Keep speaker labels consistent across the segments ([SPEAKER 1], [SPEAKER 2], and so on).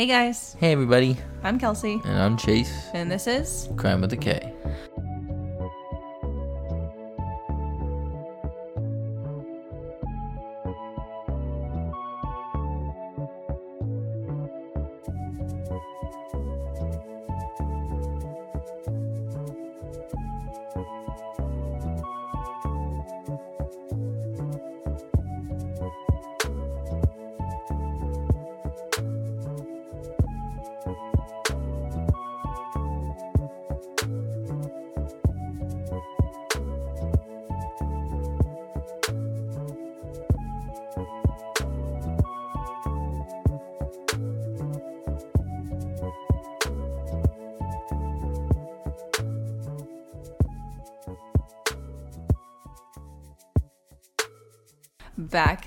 [SPEAKER 1] Hey guys,
[SPEAKER 2] Hey everybody,
[SPEAKER 1] I'm Kelsey,
[SPEAKER 2] and I'm Chase.
[SPEAKER 1] and this is
[SPEAKER 2] Crime with a K.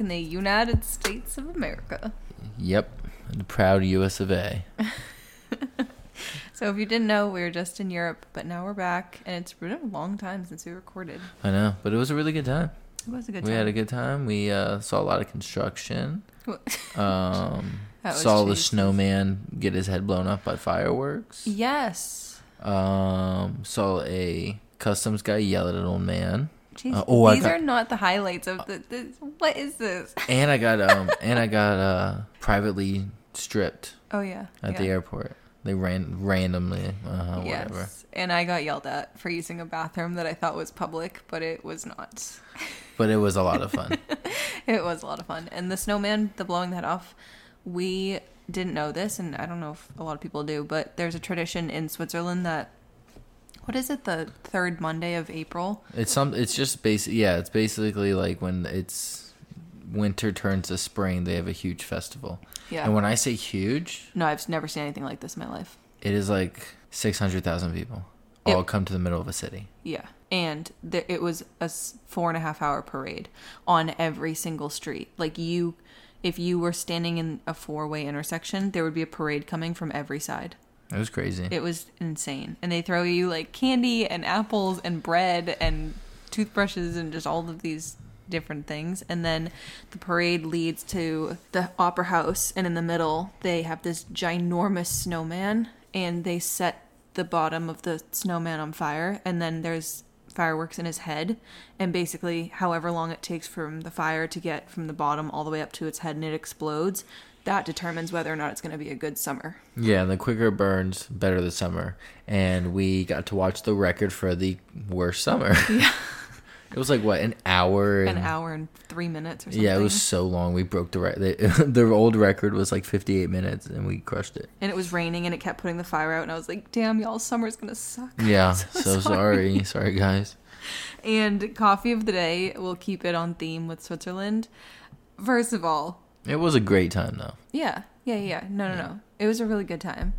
[SPEAKER 1] in the United States of America.
[SPEAKER 2] Yep, the proud U.S. of A.
[SPEAKER 1] So if you didn't know, we were just in Europe, but now we're back, and it's been a long time since we recorded.
[SPEAKER 2] I know, but it was a really good time.
[SPEAKER 1] It was a good
[SPEAKER 2] we
[SPEAKER 1] time.
[SPEAKER 2] had a good time. We uh, saw a lot of construction. Um, saw the snowman get his head blown up by fireworks.
[SPEAKER 1] yes.
[SPEAKER 2] Um, saw a customs guy yell at an old man.
[SPEAKER 1] Jeez,
[SPEAKER 2] Uh, oh,
[SPEAKER 1] these
[SPEAKER 2] got-
[SPEAKER 1] are not the highlights of the. This, what is this?
[SPEAKER 2] And I got um, and I got uh, privately stripped
[SPEAKER 1] Oh yeah.
[SPEAKER 2] at
[SPEAKER 1] yeah.
[SPEAKER 2] the airport. They ran randomly. Uh,
[SPEAKER 1] Yes.
[SPEAKER 2] whatever.
[SPEAKER 1] And I got yelled at for using a bathroom that I thought was public, but it was not.
[SPEAKER 2] But it was a lot of fun.
[SPEAKER 1] It was a lot of fun. And the snowman, the blowing that off, we didn't know this, and I don't know if a lot of people do, but there's a tradition in Switzerland that, what is it, the third Monday of April?
[SPEAKER 2] It's some. It's just basic. Yeah, it's basically like when it's winter turns to spring. They have a huge festival.
[SPEAKER 1] Yeah.
[SPEAKER 2] And when I say huge,
[SPEAKER 1] no, I've never seen anything like this in my life.
[SPEAKER 2] it is like six hundred thousand people
[SPEAKER 1] It-
[SPEAKER 2] all come to the middle of a city.
[SPEAKER 1] Yeah. And there, it was a four and a half hour parade on every single street. Like you, if you were standing in a four way intersection, there would be a parade coming from every side.
[SPEAKER 2] It was crazy.
[SPEAKER 1] It was insane. And they throw you like candy and apples and bread and toothbrushes and just all of these different things. And then the parade leads to the opera house. And in the middle, they have this ginormous snowman and they set the bottom of the snowman on fire. And then there's fireworks in his head. And basically, however long it takes from the fire to get from the bottom all the way up to its head and it explodes. That determines whether or not it's going to be a good summer.
[SPEAKER 2] yeah, and the quicker it burns, better the summer. And we got to watch the record for the worst summer. Yeah. it was like what an hour.
[SPEAKER 1] an hour and three minutes or something.
[SPEAKER 2] Yeah, it was so long. We broke the record. The, the old record was like 58 minutes, and we crushed it.
[SPEAKER 1] And it was raining and it kept putting the fire out, and I was like, damn, y'all, summer's gonna suck.
[SPEAKER 2] Yeah,
[SPEAKER 1] So
[SPEAKER 2] so, sorry. sorry, guys.
[SPEAKER 1] And coffee of the day, we'll keep it on theme with Switzerland. First of all,
[SPEAKER 2] It was a great time though.
[SPEAKER 1] yeah, yeah, yeah. No, no, no. It was a really good time.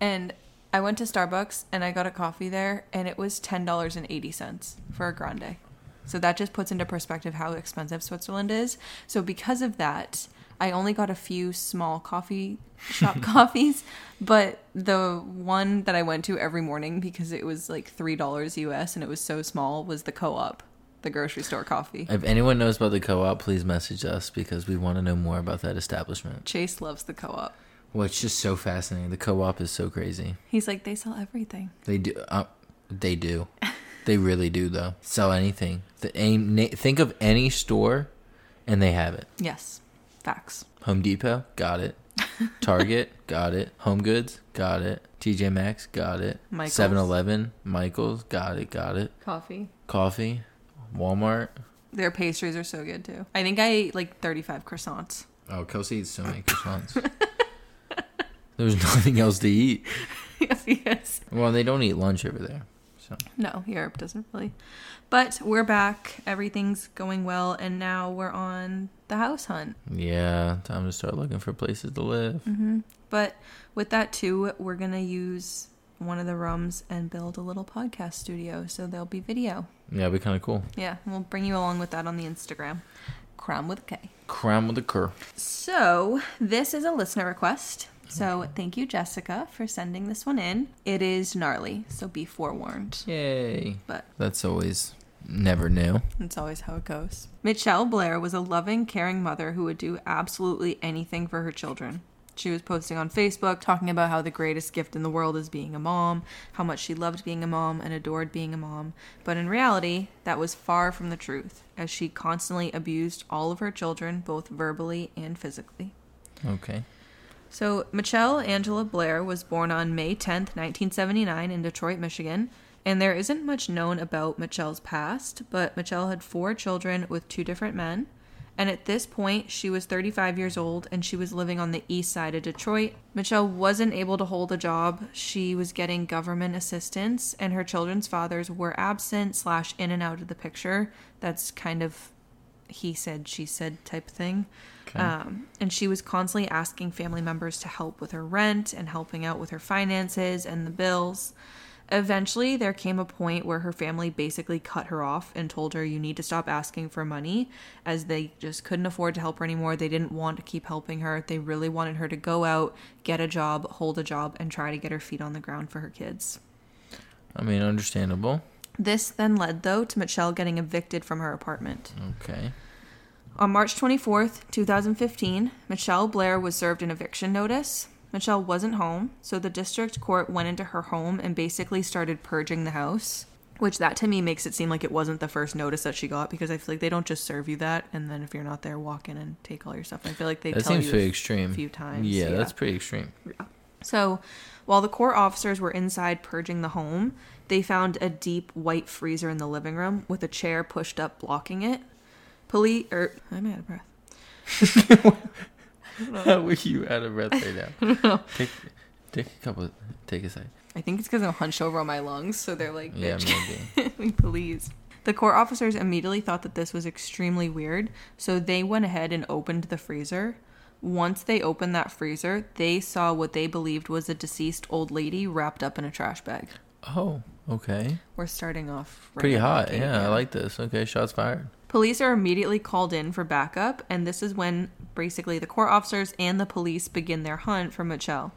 [SPEAKER 1] And I went to Starbucks and I got a coffee there, and it was $10.80 for a grande. So that just puts into perspective how expensive Switzerland is. So because of that, I only got a few small coffee shop coffees, but the one that I went to every morning because it was like $3 US and it was so small was the co-op, the grocery store coffee.
[SPEAKER 2] If anyone knows about the co-op, please message us because we want to know more about that establishment.
[SPEAKER 1] Chase loves the co-op.
[SPEAKER 2] Well, it's just so fascinating. The co-op is so crazy.
[SPEAKER 1] He's like, they sell everything.
[SPEAKER 2] They do. Uh, they do. they really do, though. Sell anything. The, aim, na- think of any store, and they have it.
[SPEAKER 1] Yes, facts.
[SPEAKER 2] Home Depot, got it. Target, got it. Home Goods, got it. TJ Maxx, got it.
[SPEAKER 1] Michaels.
[SPEAKER 2] 7-Eleven, Michaels, got it, got it.
[SPEAKER 1] Coffee.
[SPEAKER 2] Coffee, Walmart.
[SPEAKER 1] Their pastries are so good too. I think I ate like 35 croissants.
[SPEAKER 2] Oh, Kelsey eats so many croissants. There's nothing else to eat.
[SPEAKER 1] yes, yes.
[SPEAKER 2] Well, they don't eat lunch over there. So
[SPEAKER 1] No, Europe doesn't really. But we're back. Everything's going well, and now we're on the house hunt.
[SPEAKER 2] yeah, time to start looking for places to live.
[SPEAKER 1] Mm-hmm. But with that too, we're gonna use one of the rooms and build a little podcast studio. So there'll be video.
[SPEAKER 2] Yeah, it'd be kind of cool.
[SPEAKER 1] Yeah, we'll bring you along with that on the Instagram. Cram with a K.
[SPEAKER 2] Cram with a cur.
[SPEAKER 1] So, this is a listener request. So, thank you, Jessica, for sending this one in. It is gnarly, so be forewarned.
[SPEAKER 2] Yay.
[SPEAKER 1] But
[SPEAKER 2] That's always never new.
[SPEAKER 1] That's always how it goes. Mitchelle Blair was a loving, caring mother who would do absolutely anything for her children. She was posting on Facebook talking about how the greatest gift in the world is being a mom, how much she loved being a mom and adored being a mom. But in reality, that was far from the truth, as she constantly abused all of her children, both verbally and physically.
[SPEAKER 2] Okay.
[SPEAKER 1] So, Mitchelle Angela Blair was born on May 10th, 1979, in Detroit, Michigan. And there isn't much known about Mitchelle's past, but Mitchelle had four children with two different men. And at this point, she was 35 years old and she was living on the east side of Detroit. Mitchelle wasn't able to hold a job. She was getting government assistance, and her children's fathers were absent, slash, in and out of the picture. That's kind of he said, she said type thing.
[SPEAKER 2] Okay.
[SPEAKER 1] Um, and she was constantly asking family members to help with her rent and helping out with her finances and the bills. Eventually, there came a point where her family basically cut her off and told her, You need to stop asking for money, as they just couldn't afford to help her anymore. They didn't want to keep helping her. They really wanted her to go out, get a job, hold a job, and try to get her feet on the ground for her kids.
[SPEAKER 2] I mean, understandable.
[SPEAKER 1] This then led, though, to Mitchelle getting evicted from her apartment.
[SPEAKER 2] Okay.
[SPEAKER 1] On March 24th, 2015, Mitchelle Blair was served an eviction notice. Mitchelle wasn't home, so the district court went into her home and basically started purging the house. Which that to me makes it seem like it wasn't the first notice that she got because I feel like they don't just serve you that and then if you're not there, walk in and take all your stuff. I feel like they
[SPEAKER 2] That
[SPEAKER 1] tell
[SPEAKER 2] seems
[SPEAKER 1] you
[SPEAKER 2] pretty
[SPEAKER 1] a
[SPEAKER 2] extreme.
[SPEAKER 1] few times.
[SPEAKER 2] Yeah, that's pretty extreme.
[SPEAKER 1] So, while the court officers were inside purging the home, they found a deep white freezer in the living room with a chair pushed up blocking it. Police, er, I'm out of breath.
[SPEAKER 2] How were you out of breath right now? take, take a couple. Take a second.
[SPEAKER 1] I think it's because I'm hunched over on my lungs, so they're like,
[SPEAKER 2] Yeah, maybe.
[SPEAKER 1] please. The court officers immediately thought that this was extremely weird, so they went ahead and opened the freezer. Once they opened that freezer, they saw what they believed was a deceased old lady wrapped up in a trash bag.
[SPEAKER 2] Oh, okay.
[SPEAKER 1] We're starting off right
[SPEAKER 2] Pretty hot. Yeah, I like this. Okay, shots fired.
[SPEAKER 1] Police are immediately called in for backup, and this is when basically the court officers and the police begin their hunt for Mitchelle.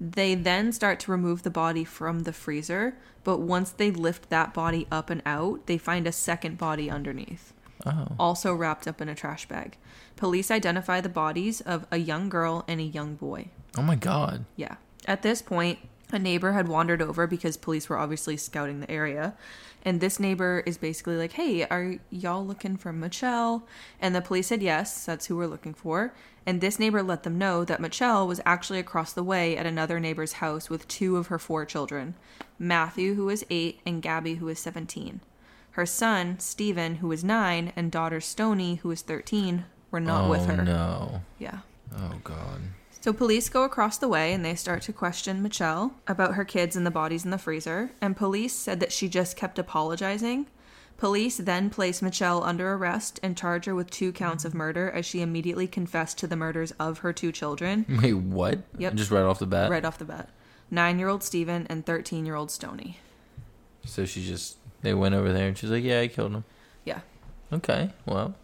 [SPEAKER 1] They then start to remove the body from the freezer, but once they lift that body up and out, they find a second body underneath,
[SPEAKER 2] Oh.
[SPEAKER 1] also wrapped up in a trash bag. Police identify the bodies of a young girl and a young boy.
[SPEAKER 2] Oh my god.
[SPEAKER 1] Yeah. At this point, a neighbor had wandered over because police were obviously scouting the area. And this neighbor is basically like, hey, are y'all looking for Mitchelle? And the police said yes, that's who we're looking for. And this neighbor let them know that Mitchelle was actually across the way at another neighbor's house with two of her four children Matthew, who was eight, and Gabby, who was 17. Her son, Stephen, who was nine, and daughter Stoni, who was 13, were not
[SPEAKER 2] oh,
[SPEAKER 1] with her.
[SPEAKER 2] no.
[SPEAKER 1] Yeah.
[SPEAKER 2] Oh god.
[SPEAKER 1] So police go across the way and they start to question Mitchelle about her kids and the bodies in the freezer, and police said that she just kept apologizing. Police then place Mitchelle under arrest and charge her with two counts of murder as she immediately confessed to the murders of her two children
[SPEAKER 2] Wait, what?
[SPEAKER 1] Yep.
[SPEAKER 2] Just right off the bat.
[SPEAKER 1] right off the bat. 9-year-old Stephen and 13-year-old Stoni.
[SPEAKER 2] So she just they went over there and she's like, "Yeah, I killed him."
[SPEAKER 1] Yeah.
[SPEAKER 2] Okay. Well,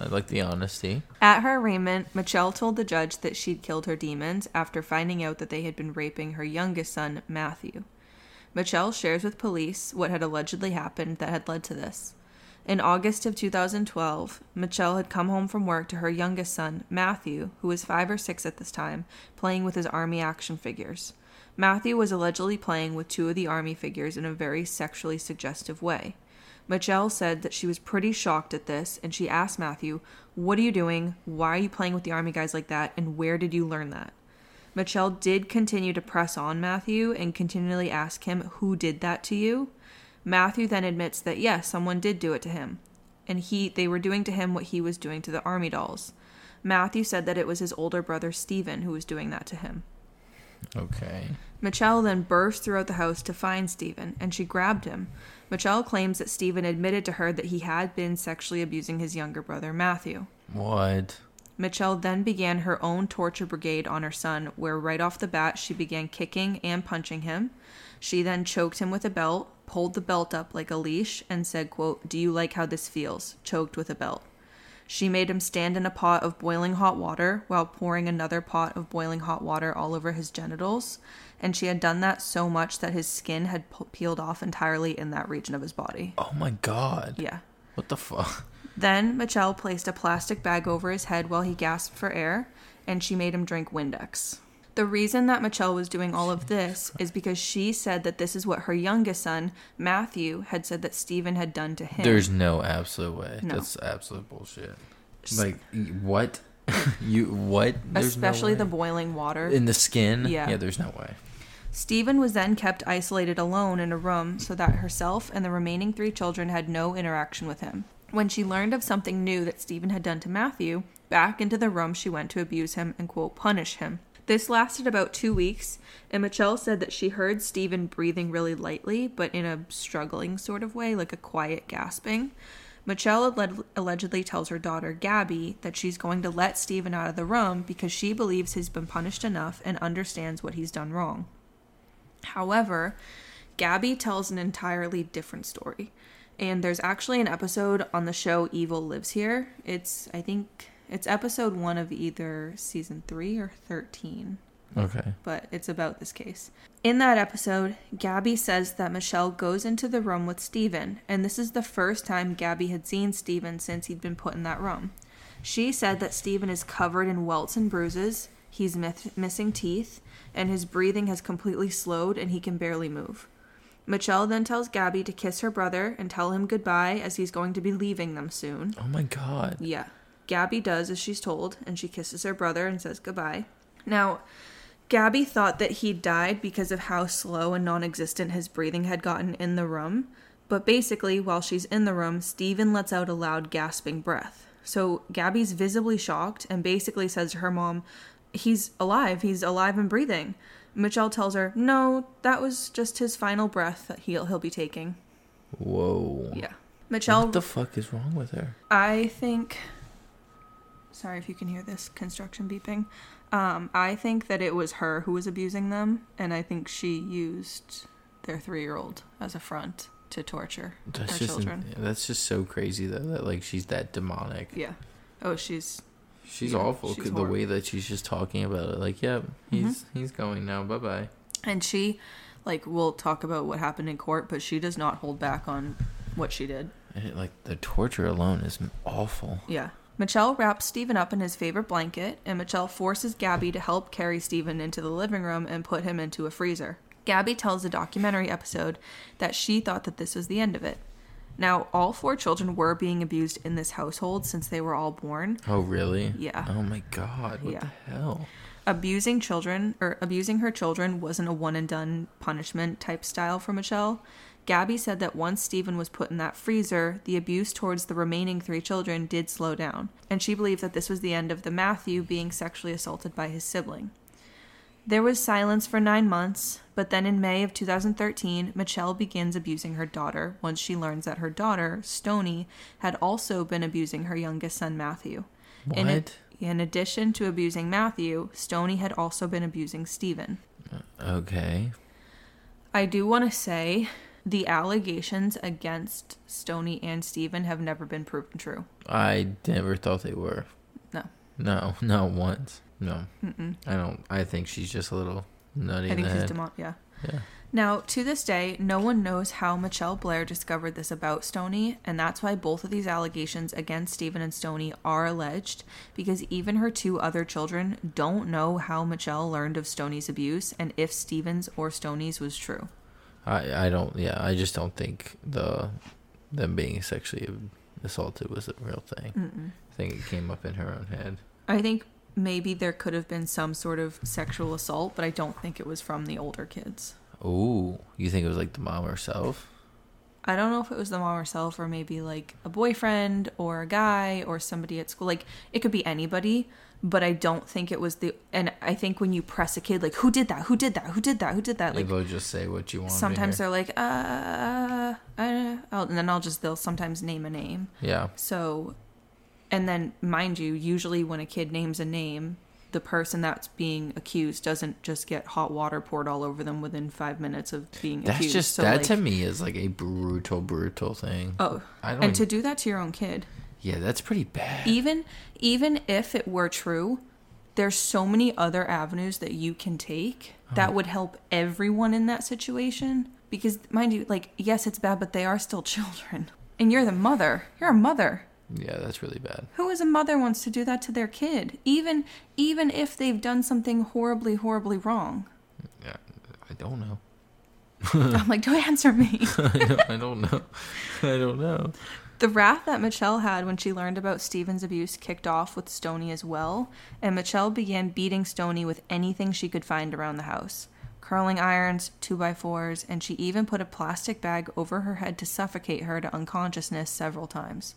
[SPEAKER 2] I like the honesty.
[SPEAKER 1] At her arraignment, Mitchelle told the judge that she'd killed her demons after finding out that they had been raping her youngest son, Matthew. Mitchelle shares with police what had allegedly happened that had led to this. In August of 2012, Mitchelle had come home from work to her youngest son, Matthew, who was five or six at this time, playing with his army action figures. Matthew was allegedly playing with two of the army figures in a very sexually suggestive way. Mitchelle said that she was pretty shocked at this and she asked Matthew, What are you doing? Why are you playing with the army guys like that? And where did you learn that? Mitchelle did continue to press on Matthew and continually ask him, Who did that to you? Matthew then admits that yes, someone did do it to him. And he they were doing to him what he was doing to the army dolls. Matthew said that it was his older brother Stephen who was doing that to him.
[SPEAKER 2] Okay.
[SPEAKER 1] Mitchelle then burst throughout the house to find Stephen, and she grabbed him. Mitchelle claims that Stephen admitted to her that he had been sexually abusing his younger brother, Matthew.
[SPEAKER 2] What?
[SPEAKER 1] Mitchelle then began her own torture brigade on her son, where right off the bat she began kicking and punching him. She then choked him with a belt, pulled the belt up like a leash, and said, quote, Do you like how this feels? choked with a belt. She made him stand in a pot of boiling hot water while pouring another pot of boiling hot water all over his genitals, and she had done that so much that his skin had peeled off entirely in that region of his body.
[SPEAKER 2] Oh my god.
[SPEAKER 1] Yeah.
[SPEAKER 2] What the fuck?
[SPEAKER 1] Then Mitchelle placed a plastic bag over his head while he gasped for air, and she made him drink Windex. The reason that Mitchelle was doing all of this is because she said that this is what her youngest son, Matthew, had said that Stephen had done to him.
[SPEAKER 2] There's no absolute way.
[SPEAKER 1] No.
[SPEAKER 2] That's absolute bullshit. Like what? you what? There's no
[SPEAKER 1] especially the boiling water.
[SPEAKER 2] in the skin.
[SPEAKER 1] Yeah.
[SPEAKER 2] Yeah, there's no way.
[SPEAKER 1] Stephen was then kept isolated alone in a room so that herself and the remaining three children had no interaction with him. When she learned of something new that Stephen had done to Matthew, back into the room she went to abuse him and, quote, punish him. This lasted about two weeks, and Mitchelle said that she heard Stephen breathing really lightly, but in a struggling sort of way, like a quiet gasping. Mitchelle alleg- allegedly tells her daughter, Gabby, that she's going to let Stephen out of the room because she believes he's been punished enough and understands what he's done wrong. However, Gabby tells an entirely different story. And there's actually an episode on the show Evil Lives Here. It's, I think, it's episode one of either season three or 13
[SPEAKER 2] Okay.
[SPEAKER 1] but it's about this case. In that episode, Gabby says that Mitchelle goes into the room with Stephen, and this is the first time Gabby had seen Stephen since he'd been put in that room. She said that Stephen is covered in welts and bruises, he's myth- missing teeth, and his breathing has completely slowed and he can barely move. Mitchelle then tells Gabby to kiss her brother and tell him goodbye as he's going to be leaving them soon.
[SPEAKER 2] Oh my god.
[SPEAKER 1] Yeah. Gabby does as she's told, and she kisses her brother and says goodbye. Now, Gabby thought that he died because of how slow and non existent his breathing had gotten in the room, but basically, while she's in the room, Stephen lets out a loud gasping breath. So Gabby's visibly shocked and basically says to her mom, He's alive, he's alive and breathing. Mitchelle tells her, No, that was just his final breath that he'll, he'll be taking.
[SPEAKER 2] Whoa.
[SPEAKER 1] Yeah. Mitchelle
[SPEAKER 2] What the fuck is wrong with her?
[SPEAKER 1] I think. Sorry if you can hear this construction beeping. Um, I think that it was her who was abusing them, and I think she used their three-year-old as a front to torture
[SPEAKER 2] That's
[SPEAKER 1] her
[SPEAKER 2] just
[SPEAKER 1] children.
[SPEAKER 2] that's just so crazy though that like she's that demonic.
[SPEAKER 1] Yeah. Oh, she's
[SPEAKER 2] She's
[SPEAKER 1] Yeah,
[SPEAKER 2] awful.
[SPEAKER 1] she's
[SPEAKER 2] the way that she's just talking about it, like, yep, he's he's going now. Bye bye.
[SPEAKER 1] and she, like, we'll talk about what happened in court, but she does not hold back on what she did.
[SPEAKER 2] Like the torture alone is awful.
[SPEAKER 1] Yeah. Mitchelle wraps Stephen up in his favorite blanket, and Mitchelle forces Gabby to help carry Stephen into the living room and put him into a freezer. Gabby tells the documentary episode that she thought that this was the end of it. Now, all four children were being abused in this household since they were all born.
[SPEAKER 2] Oh really?
[SPEAKER 1] Yeah.
[SPEAKER 2] Oh my god. What
[SPEAKER 1] Yeah.
[SPEAKER 2] the hell?
[SPEAKER 1] Abusing children or abusing her children wasn't a one and done punishment type style for Mitchelle. Gabby said that once Stephen was put in that freezer, the abuse towards the remaining three children did slow down, and she believed that this was the end of the Matthew being sexually assaulted by his sibling. There was silence for nine months, but then in May of 2013, Mitchelle begins abusing her daughter once she learns that her daughter, Stoni, had also been abusing her youngest son, Matthew. In,
[SPEAKER 2] What?
[SPEAKER 1] in addition to abusing Matthew, Stoni had also been abusing Stephen.
[SPEAKER 2] Okay.
[SPEAKER 1] I do want to say the allegations against Stoni and Stephen have never been proven true.
[SPEAKER 2] I never thought they were.
[SPEAKER 1] No.
[SPEAKER 2] No, not once. No.
[SPEAKER 1] Mm-mm.
[SPEAKER 2] I don't. I think she's just a little nutty
[SPEAKER 1] I
[SPEAKER 2] in
[SPEAKER 1] think she's
[SPEAKER 2] head.
[SPEAKER 1] demon. Yeah.
[SPEAKER 2] yeah.
[SPEAKER 1] Now, to this day, no one knows how Mitchelle Blair discovered this about Stoni, and that's why both of these allegations against Stephen and Stoni are alleged, because even her two other children don't know how Mitchelle learned of Stoni's abuse and if Stephen's or Stoni's was true.
[SPEAKER 2] I I don't. Yeah. I just don't think the them being sexually assaulted was a real thing.
[SPEAKER 1] Mm-mm.
[SPEAKER 2] I think it came up in her own head.
[SPEAKER 1] I think maybe there could have been some sort of sexual assault, but I don't think it was from the older kids.
[SPEAKER 2] Ooh, you think it was like the mom herself?
[SPEAKER 1] I don't know if it was the mom herself or maybe like a boyfriend or a guy or somebody at school. Like it could be anybody, but I don't think it was the. And I think when you press a kid, like who did that? Who did that? Who did that? Who did that? Like
[SPEAKER 2] they'll just say what you want.
[SPEAKER 1] sometimes
[SPEAKER 2] to
[SPEAKER 1] they're like, uh, uh I'll, and then I'll just they'll sometimes name a name.
[SPEAKER 2] Yeah.
[SPEAKER 1] So, and then mind you, usually when a kid names a name, the person that's being accused doesn't just get hot water poured all over them within five minutes of being
[SPEAKER 2] That's
[SPEAKER 1] accused.
[SPEAKER 2] just
[SPEAKER 1] So,
[SPEAKER 2] that
[SPEAKER 1] like,
[SPEAKER 2] to me is like a brutal, brutal thing.
[SPEAKER 1] Oh,
[SPEAKER 2] I don't.
[SPEAKER 1] and to do that to your own kid,
[SPEAKER 2] yeah, that's pretty bad.
[SPEAKER 1] even even if it were true, there's so many other avenues that you can take
[SPEAKER 2] Oh.
[SPEAKER 1] that would help everyone in that situation. Because mind you, like yes, it's bad, but they are still children, and you're the mother. You're a mother.
[SPEAKER 2] Yeah, that's really bad.
[SPEAKER 1] Who as a mother wants to do that to their kid? Even even if they've done something horribly, horribly wrong.
[SPEAKER 2] Yeah, I don't know.
[SPEAKER 1] I'm like, don't answer me.
[SPEAKER 2] I don't, I don't know. I don't know.
[SPEAKER 1] The wrath that Mitchelle had when she learned about Stephen's abuse kicked off with Stoni as well, and Mitchelle began beating Stoni with anything she could find around the house curling irons, 2x4s, and she even put a plastic bag over her head to suffocate her to unconsciousness several times.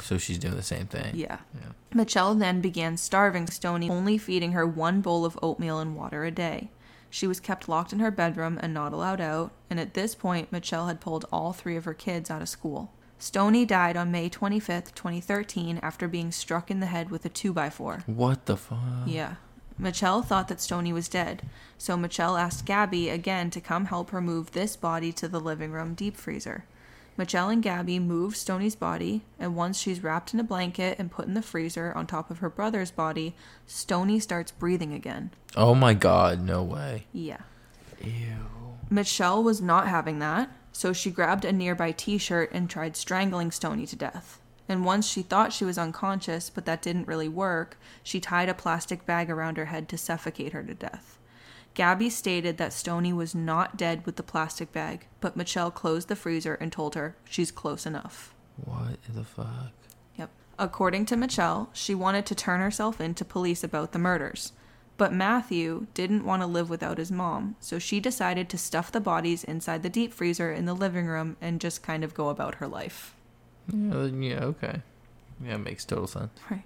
[SPEAKER 2] So she's doing the same thing.
[SPEAKER 1] Yeah.
[SPEAKER 2] Yeah.
[SPEAKER 1] Mitchelle then began starving Stoni, only feeding her one bowl of oatmeal and water a day. She was kept locked in her bedroom and not allowed out, and at this point, Mitchelle had pulled all three of her kids out of school. Stoni died on May 25th, 2013, after being struck in the head with a 2x4.
[SPEAKER 2] What the fuck?
[SPEAKER 1] Yeah. Mitchelle thought that Stoni was dead, so Mitchelle asked Gabby again to come help her move this body to the living room deep freezer. Mitchelle and Gabby move Stoni's body, and once she's wrapped in a blanket and put in the freezer on top of her brother's body, Stoni starts breathing again.
[SPEAKER 2] Oh my god, no way.
[SPEAKER 1] Yeah.
[SPEAKER 2] Ew.
[SPEAKER 1] Mitchelle was not having that, so she grabbed a nearby t shirt and tried strangling Stoni to death. And once she thought she was unconscious, but that didn't really work, she tied a plastic bag around her head to suffocate her to death. Gabby stated that Stoni was not dead with the plastic bag, but Mitchelle closed the freezer and told her she's close enough.
[SPEAKER 2] What the fuck?
[SPEAKER 1] Yep. According to Mitchelle, she wanted to turn herself in to police about the murders. But Matthew didn't want to live without his mom, so she decided to stuff the bodies inside the deep freezer in the living room and just kind of go about her life.
[SPEAKER 2] Yeah, yeah, okay. Yeah, makes total sense.
[SPEAKER 1] Right.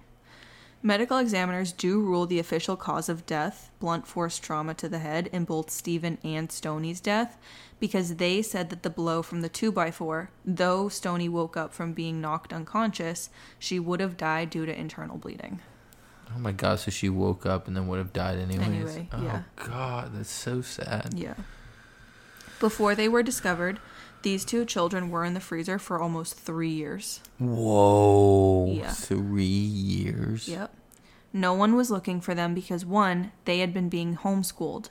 [SPEAKER 1] Medical examiners do rule the official cause of death, blunt force trauma to the head, in both Stephen and Stoni's death, because they said that the blow from the 2x4, though Stoni woke up from being knocked unconscious, she would have died due to internal bleeding.
[SPEAKER 2] Oh my god, so she woke up and then would have died anyways.
[SPEAKER 1] Anyway,
[SPEAKER 2] oh
[SPEAKER 1] yeah.
[SPEAKER 2] god, that's so sad.
[SPEAKER 1] Yeah. Before they were discovered, these two children were in the freezer for almost three years.
[SPEAKER 2] Whoa.
[SPEAKER 1] Yeah.
[SPEAKER 2] Three years.
[SPEAKER 1] Yep. No one was looking for them because one, they had been being homeschooled.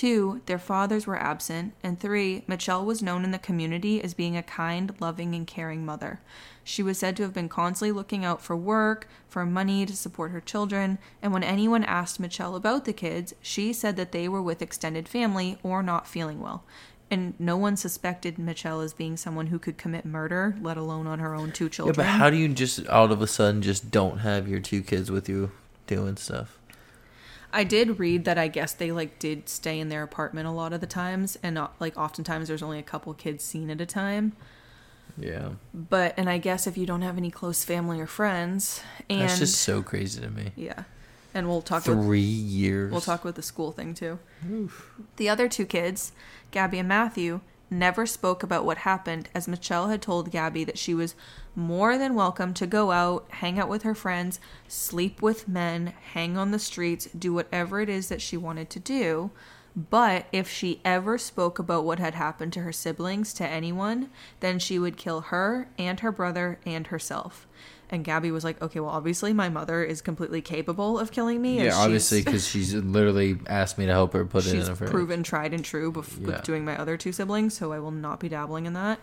[SPEAKER 1] Two, their fathers were absent. And three, Mitchelle was known in the community as being a kind, loving, and caring mother. She was said to have been constantly looking out for work, for money to support her children, and when anyone asked Mitchelle about the kids, she said that they were with extended family or not feeling well. And no one suspected Mitchelle as being someone who could commit murder, let alone on her own two
[SPEAKER 2] Yeah,
[SPEAKER 1] children.
[SPEAKER 2] but how do you just all of a sudden just don't have your two kids with you doing stuff?
[SPEAKER 1] I did read that I guess they like did stay in their apartment a lot of the times, and not like oftentimes there's only a couple kids seen at a time.
[SPEAKER 2] Yeah.
[SPEAKER 1] But and I guess if you don't have any close family or friends, and
[SPEAKER 2] That's just so crazy to me.
[SPEAKER 1] yeah, and we'll talk. About,
[SPEAKER 2] Three years.
[SPEAKER 1] we'll talk about the school thing too. The other two kids, Gabby and Matthew, never spoke about what happened, as Mitchelle had told Gabby that she was more than welcome to go out, hang out with her friends, sleep with men, hang on the streets, do whatever it is that she wanted to do. But if she ever spoke about what had happened to her siblings to anyone, then she would kill her and her brother and herself. And Gabby was like, okay, well, obviously my mother is completely capable of killing me.
[SPEAKER 2] Yeah, obviously, because she's literally asked me to help her put it in a fridge.
[SPEAKER 1] proven tried and true bef-
[SPEAKER 2] Yeah.
[SPEAKER 1] with doing my other two siblings, so I will not be dabbling in that.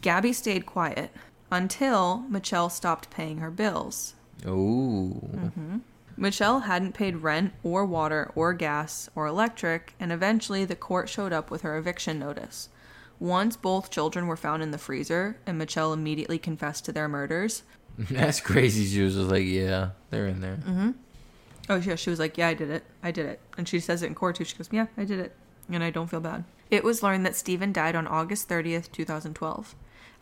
[SPEAKER 1] Gabby stayed quiet until Mitchelle stopped paying her bills.
[SPEAKER 2] Ooh.
[SPEAKER 1] Mm-hmm. Mitchelle hadn't paid rent or water or gas or electric, and eventually the court showed up with her eviction notice. Once both children were found in the freezer, and Mitchelle immediately confessed to their murders.
[SPEAKER 2] That's crazy. She was just like, yeah, they're in there.
[SPEAKER 1] Mm-hmm. Oh, yeah, she was like, Yeah, I did it. I did it. And she says it in court too. She goes, Yeah, I did it. And I don't feel bad. It was learned that Stephen died on August 30th, 2012.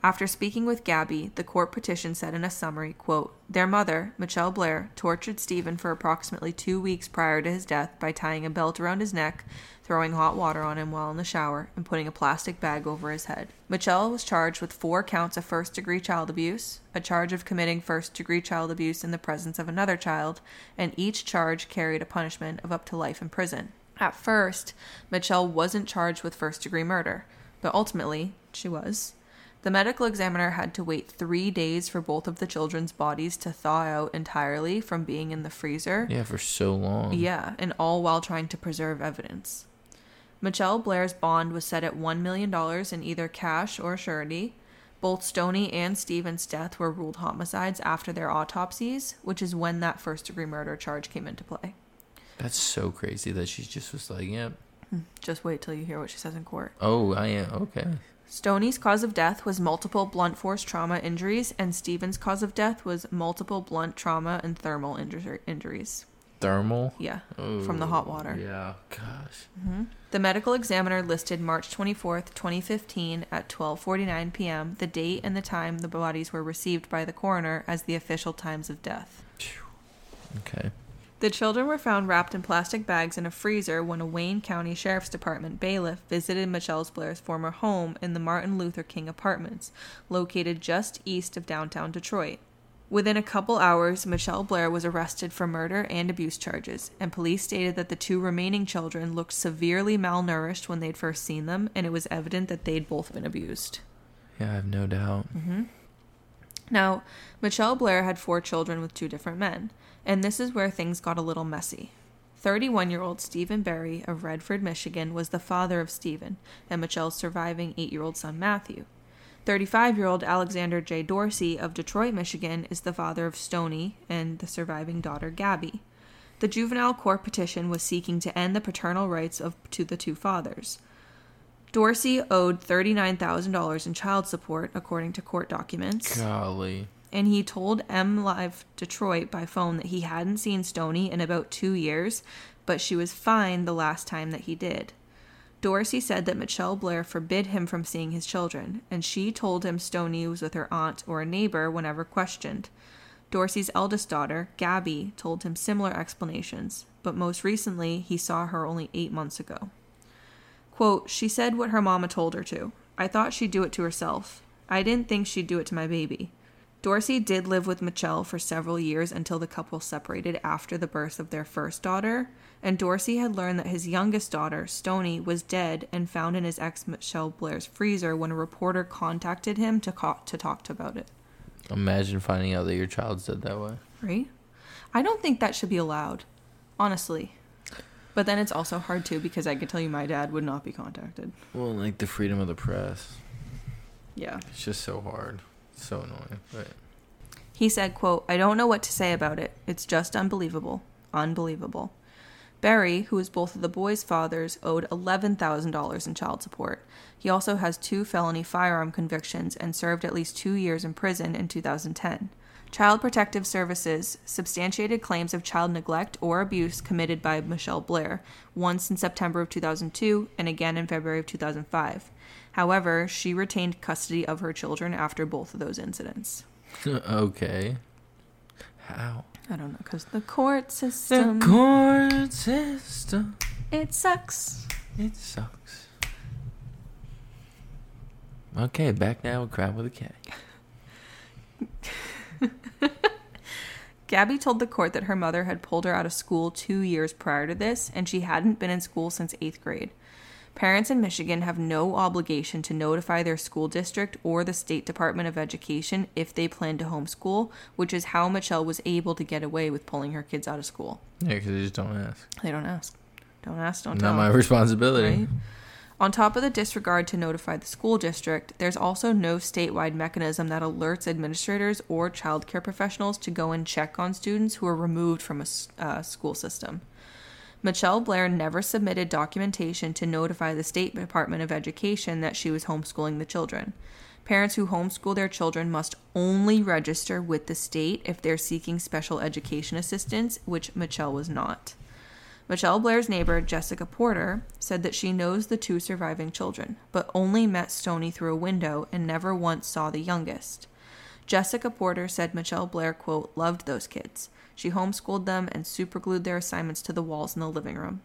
[SPEAKER 1] After speaking with Gabby, the court petition said in a summary, quote, Their mother, Mitchelle Blair, tortured Stephen for approximately two weeks prior to his death by tying a belt around his neck, throwing hot water on him while in the shower, and putting a plastic bag over his head. Mitchelle was charged with four counts of first degree child abuse, a charge of committing first degree child abuse in the presence of another child, and each charge carried a punishment of up to life in prison. At first, Mitchelle wasn't charged with first degree murder, but ultimately, she was. The medical examiner had to wait three days for both of the children's bodies to thaw out entirely from being in the freezer.
[SPEAKER 2] Yeah, for so long.
[SPEAKER 1] Yeah, and all while trying to preserve evidence. Mitchelle Blair's bond was set at $1 million in either cash or surety. Both Stoni and Stephens' death were ruled homicides after their autopsies, which is when that first degree murder charge came into play.
[SPEAKER 2] That's so crazy that she just was like, yeah.
[SPEAKER 1] Hmm, just wait till you hear what she says in court.
[SPEAKER 2] Oh, I am okay.
[SPEAKER 1] Stoni's cause of death was multiple blunt force trauma injuries, and Stephens' cause of death was multiple blunt trauma and thermal injur- injuries.
[SPEAKER 2] Thermal.
[SPEAKER 1] Yeah, from the hot water.
[SPEAKER 2] Yeah. Gosh. Mm-hmm.
[SPEAKER 1] The medical examiner listed March 24th, 2015 at 12:49 p.m. the date and the time the bodies were received by the coroner as the official times of death.
[SPEAKER 2] Okay.
[SPEAKER 1] The children were found wrapped in plastic bags in a freezer when a Wayne County Sheriff's Department bailiff visited Mitchelle Blair's former home in the Martin Luther King Apartments, located just east of downtown Detroit. Within a couple hours, Mitchelle Blair was arrested for murder and abuse charges, and police stated that the two remaining children looked severely malnourished when they'd first seen them, and it was evident that they'd both been abused.
[SPEAKER 2] Yeah, I have no doubt. Mm-hmm.
[SPEAKER 1] Now, Mitchelle Blair had four children with two different men, and this is where things got a little messy. 31 year old Stephen Berry of Redford, Michigan, was the father of Stephen and Mitchelle's surviving eight year old son Matthew. 35 year old Alexander J. Dorsey of Detroit, Michigan, is the father of Stoni and the surviving daughter Gabby. The juvenile court petition was seeking to end the paternal rights of to the two fathers. Dorsey owed $39,000 in child support, according to court documents
[SPEAKER 2] Golly.
[SPEAKER 1] And he told MLive Detroit by phone that he hadn't seen Stoni in about two years, but she was fine the last time that he did. Dorsey said that Mitchelle Blair forbid him from seeing his children, and she told him Stoni was with her aunt or a neighbor whenever questioned. Dorsey's eldest daughter, Gabby, told him similar explanations, but most recently he saw her only eight months ago. Quote, she said what her mama told her to. I thought she'd do it to herself. I didn't think she'd do it to my baby. Dorsey did live with Mitchelle for several years until the couple separated after the birth of their first daughter, and Dorsey had learned that his youngest daughter, Stoni, was dead and found in his ex Mitchelle Blair's freezer when a reporter contacted him to, co- to talk about it.
[SPEAKER 2] Imagine finding out that your child's dead that way.
[SPEAKER 1] Right? I don't think that should be allowed, honestly. But then it's also hard too because I can tell you my dad would not be contacted.
[SPEAKER 2] Well, like the freedom of the press.
[SPEAKER 1] Yeah.
[SPEAKER 2] It's just so hard. So annoying. But
[SPEAKER 1] He said, quote, I don't know what to say about it. It's just unbelievable. Unbelievable. Berry, who is both of the boys' fathers, owed $11,000 in child support. He also has two felony firearm convictions and served at least two years in prison in 2010. Child Protective Services substantiated claims of child neglect or abuse committed by Mitchelle Blair, once in September of 2002 and again in February of 2005. However, she retained custody of her children after both of those incidents.
[SPEAKER 2] okay. How?
[SPEAKER 1] I don't know, because the court system.
[SPEAKER 2] The court system.
[SPEAKER 1] it sucks.
[SPEAKER 2] It sucks. Okay, back now with crime with a K.
[SPEAKER 1] Gabby told the court that her mother had pulled her out of school two years prior to this, and she hadn't been in school since eighth grade. Parents in Michigan have no obligation to notify their school district or the State Department of Education if they plan to homeschool, which is how Mitchelle was able to get away with pulling her kids out of school.
[SPEAKER 2] Yeah, because they just don't ask.
[SPEAKER 1] They don't ask. Don't ask, don't
[SPEAKER 2] Not
[SPEAKER 1] tell.
[SPEAKER 2] my responsibility.
[SPEAKER 1] Right? On top of the disregard to notify the school district, there's also no statewide mechanism that alerts administrators or childcare professionals to go and check on students who are removed from a uh, school system. Mitchelle Blair never submitted documentation to notify the State Department of Education that she was homeschooling the children. Parents who homeschool their children must only register with the state if they're seeking special education assistance, which Mitchelle was not. Mitchelle Blair's neighbor, Jessica Porter, said that she knows the two surviving children, but only met Stoni through a window and never once saw the youngest. Jessica Porter said Mitchelle Blair, quote, loved those kids. She homeschooled them and superglued their assignments to the walls in the living room.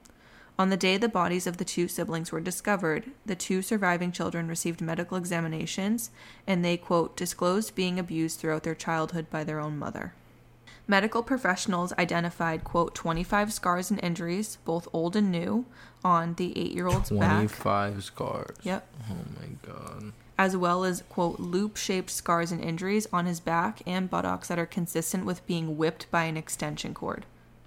[SPEAKER 1] On the day the bodies of the two siblings were discovered, the two surviving children received medical examinations and they, quote, disclosed being abused throughout their childhood by their own mother. Medical professionals identified, quote, 25 scars and injuries, both old and new, on the eight year old's back.
[SPEAKER 2] 25 scars.
[SPEAKER 1] Yep.
[SPEAKER 2] Oh my god.
[SPEAKER 1] As well as, quote, loop shaped scars and injuries on his back and buttocks that are consistent with being whipped by an extension cord.